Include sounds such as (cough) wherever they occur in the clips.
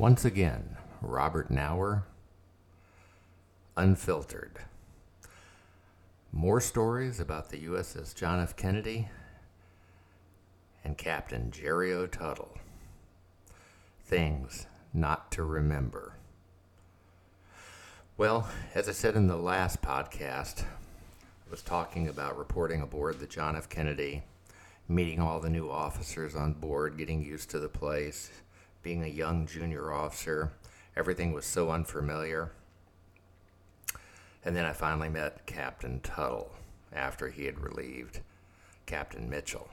Once again, Robert Knauer, Unfiltered. More stories about the USS John F. Kennedy and Captain Jerry O. Tuttle. Things not to remember. Well, as I said in the last podcast, I was talking about reporting aboard the John F. Kennedy, meeting all the new officers on board, getting used to the place, being a young junior officer. Everything was so unfamiliar. And then I finally met Captain Tuttle after he had relieved Captain Mitchell,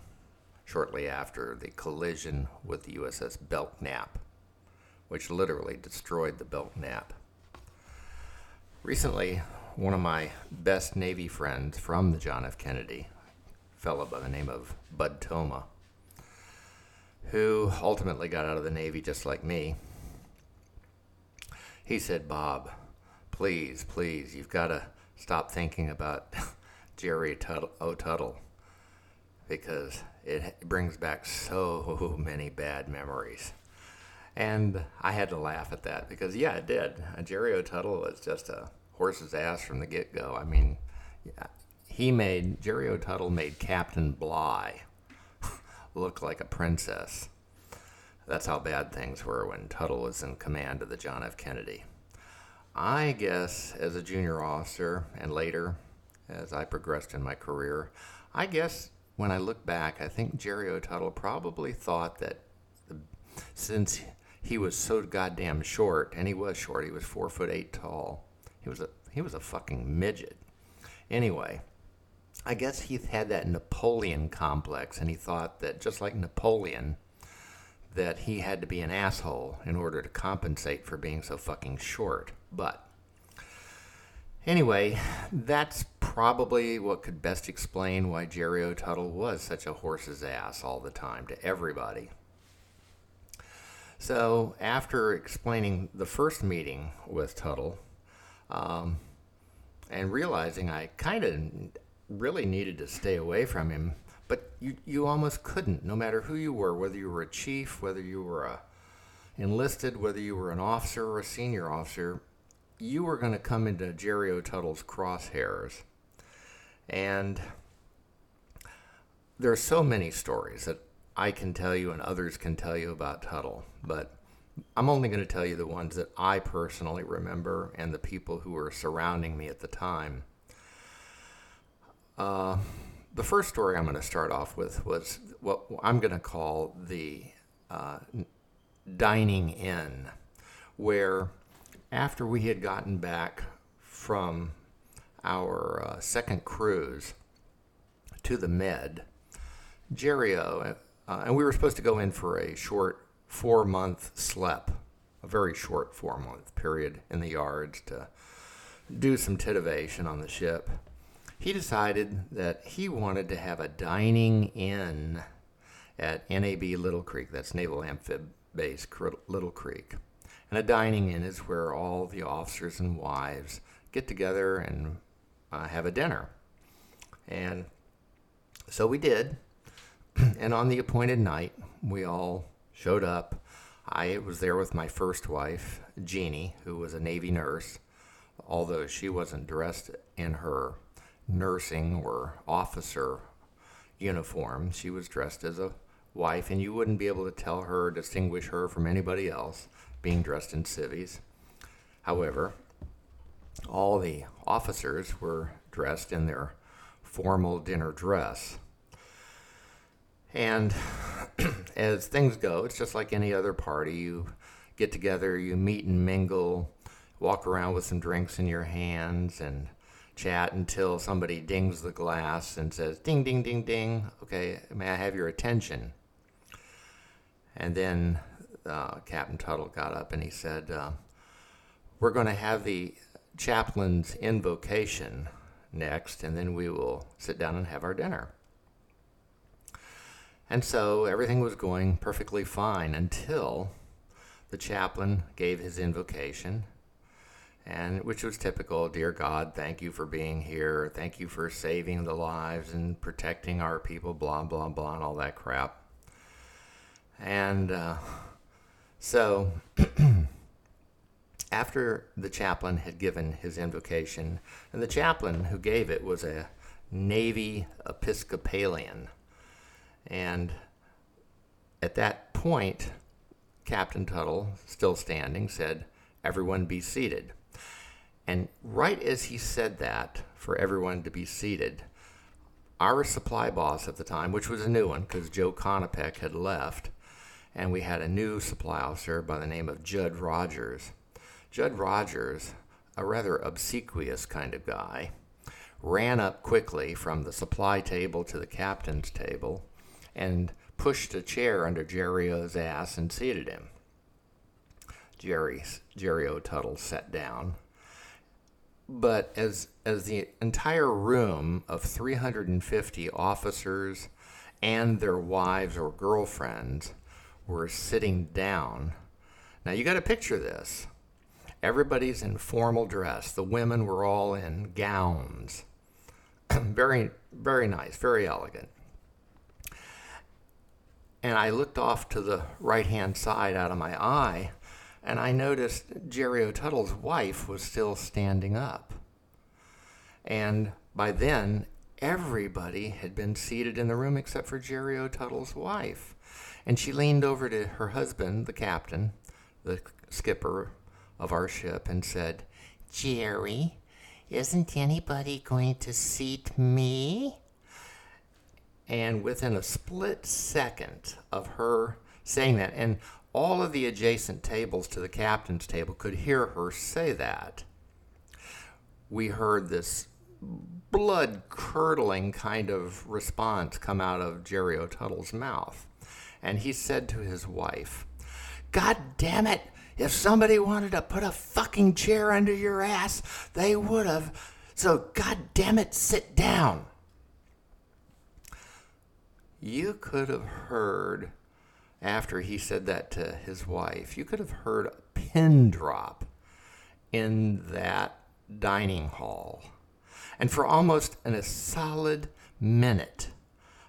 shortly after the collision with the USS Belknap, which literally destroyed the Belknap. Recently, one of my best Navy friends from the John F. Kennedy, a fellow by the name of Bud Toma, who ultimately got out of the Navy just like me, he said, Bob, please, please, you've got to stop thinking about (laughs) Jerry Tuttle, O'Tuttle because it brings back so many bad memories. And I had to laugh at that because, yeah, it did. Uh, Jerry O. Tuttle was just a horse's ass from the get go. I mean, he made, Jerry O. Tuttle made Captain Bligh look like a princess. That's how bad things were when Tuttle was in command of the John F. Kennedy. I guess as a junior officer and later as I progressed in my career, I guess when I look back, I think Jerry O. Tuttle probably thought that the, since he was so goddamn short, and he was short, he was four foot eight tall. He was a he was a fucking midget. Anyway, I guess he had that Napoleon complex, and he thought that just like Napoleon, that he had to be an asshole in order to compensate for being so fucking short. But anyway, that's probably what could best explain why Jerry O. Tuttle was such a horse's ass all the time to everybody. So, after explaining the first meeting with Tuttle um, and realizing I kind of really needed to stay away from him, but you, you almost couldn't, no matter who you were, whether you were a chief, whether you were a enlisted, whether you were an officer or a senior officer, you were going to come into Jerry O. Tuttle's crosshairs. And there are so many stories that I can tell you and others can tell you about Tuttle, but I'm only going to tell you the ones that I personally remember and the people who were surrounding me at the time. Uh, the first story I'm going to start off with was what I'm going to call the uh, dining in, where after we had gotten back from our uh, second cruise to the Med, Jerry O., uh, and we were supposed to go in for a short four month slep, a very short four month period in the yards to do some titivation on the ship. He decided that he wanted to have a dining in at NAB Little Creek, that's Naval Amphib Base Little Creek. And a dining in is where all the officers and wives get together and uh, have a dinner. And so we did. (clears throat) and on the appointed night, we all showed up. I was there with my first wife, Jeannie, who was a Navy nurse, although she wasn't dressed in her nursing or officer uniform. She was dressed as a wife, and you wouldn't be able to tell her, distinguish her from anybody else being dressed in civvies. However, all the officers were dressed in their formal dinner dress. And (clears throat) as things go, it's just like any other party. You get together, you meet and mingle, walk around with some drinks in your hands, and chat until somebody dings the glass and says, ding, ding, ding, ding. Okay, may I have your attention? And then uh, Captain Tuttle got up and he said, uh, We're going to have the chaplain's invocation next, and then we will sit down and have our dinner. And so everything was going perfectly fine until the chaplain gave his invocation, and which was typical. Dear God, thank you for being here. Thank you for saving the lives and protecting our people. Blah blah blah, and all that crap. And uh, So, (clears throat) after the chaplain had given his invocation, and the chaplain who gave it was a Navy Episcopalian, and at that point, Captain Tuttle, still standing, said, Everyone be seated. And right as he said that, for everyone to be seated, our supply boss at the time, which was a new one because Joe Konopek had left, and we had a new supply officer by the name of Judd Rogers. Judd Rogers, a rather obsequious kind of guy, ran up quickly from the supply table to the captain's table and pushed a chair under Jerry O's ass and seated him. Jerry, Jerry O. Tuttle sat down. But as, as the entire room of 350 officers and their wives or girlfriends were sitting down, now you got to picture this. Everybody's in formal dress. The women were all in gowns. (clears throat) very, very nice, very elegant. And I looked off to the right hand side out of my eye, and I noticed Jerry O. Tuttle's wife was still standing up. And by then, everybody had been seated in the room except for Jerry O. Tuttle's wife. And she leaned over to her husband, the captain, the skipper of our ship, and said, Jerry, isn't anybody going to seat me? And within a split second of her saying that, and all of the adjacent tables to the captain's table could hear her say that, we heard this blood curdling kind of response come out of Jerry O. Tuttle's mouth. And he said to his wife, God damn it! If somebody wanted to put a fucking chair under your ass, they would have. So, God damn it, sit down. You could have heard, after he said that to his wife, you could have heard a pin drop in that dining hall. And for almost a solid minute,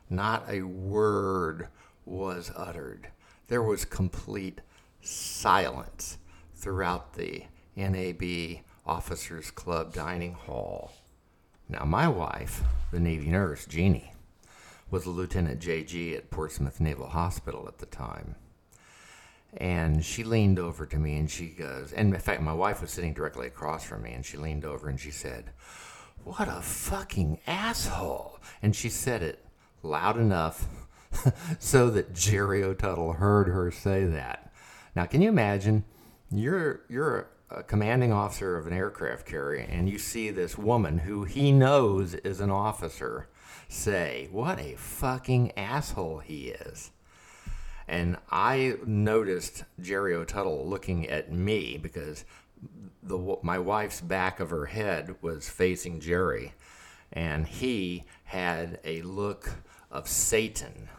not a word was uttered. There was complete silence throughout the NAB Officers Club dining hall. Now, my wife, the Navy nurse, Jeannie, was a Lieutenant JG at Portsmouth Naval Hospital at the time. And she leaned over to me and she goes, and in fact, my wife was sitting directly across from me, and she leaned over and she said, What a fucking asshole. And she said it loud enough (laughs) so that Jerry O. Tuttle heard her say that. Now, can you imagine? You're, you're a commanding officer of an aircraft carrier, and you see this woman who he knows is an officer say, What a fucking asshole he is. And I noticed Jerry O. Tuttle looking at me because the, my wife's back of her head was facing Jerry, and he had a look of Satan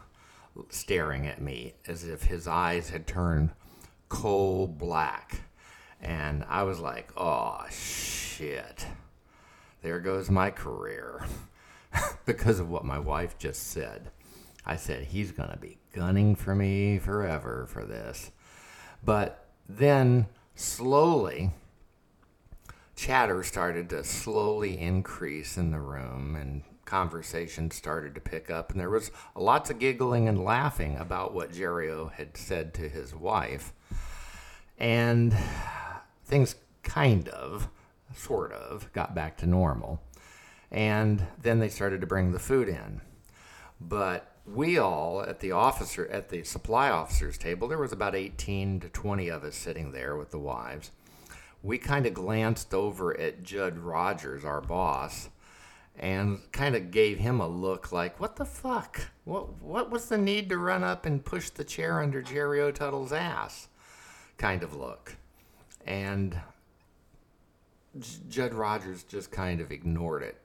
staring at me as if his eyes had turned coal black. And I was like, oh, shit. There goes my career. (laughs) because of what my wife just said. I said, he's going to be gunning for me forever for this. But then slowly, chatter started to slowly increase in the room and conversation started to pick up. And there was lots of giggling and laughing about what Jerry had said to his wife. And things kind of, sort of, got back to normal. And then they started to bring the food in. But we all at the officer at the supply officers table, there was about 18 to 20 of us sitting there with the wives. We kind of glanced over at Judd Rogers, our boss, and kind of gave him a look like, "What the fuck? What what was the need to run up and push the chair under Jerry O. Tuttle's ass?" kind of look. And Judd Rogers just kind of ignored it.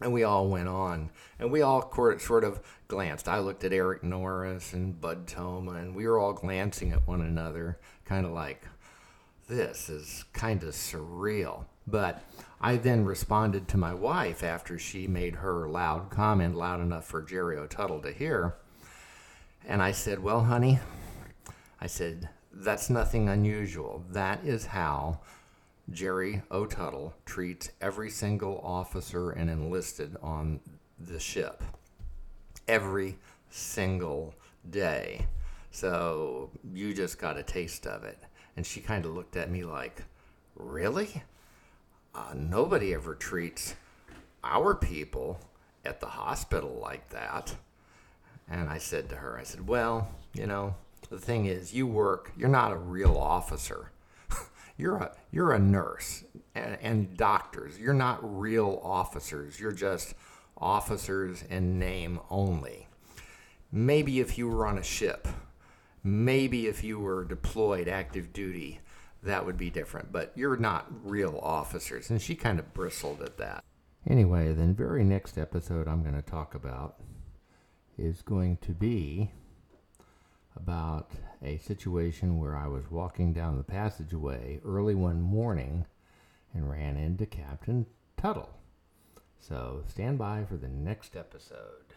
And we all went on, and we all sort of glanced. I looked at Eric Norris and Bud Toma, and we were all glancing at one another, kind of like, this is kind of surreal. But I then responded to my wife after she made her loud comment, loud enough for Jerry O. Tuttle to hear. And I said, Well, honey, I said, that's nothing unusual. That is how Jerry O. Tuttle treats every single officer and enlisted on the ship. Every single day. So you just got a taste of it. And she kind of looked at me like, Really? Uh, nobody ever treats our people at the hospital like that. And I said to her, I said, Well, you know, the thing is, you work, you're not a real officer. You're a you're a nurse and, and doctors. You're not real officers. You're just officers in name only. Maybe if you were on a ship, maybe if you were deployed active duty, that would be different. But you're not real officers. And she kind of bristled at that. Anyway, the very next episode I'm going to talk about is going to be about a situation where I was walking down the passageway early one morning and ran into Captain Tuttle. So stand by for the next episode.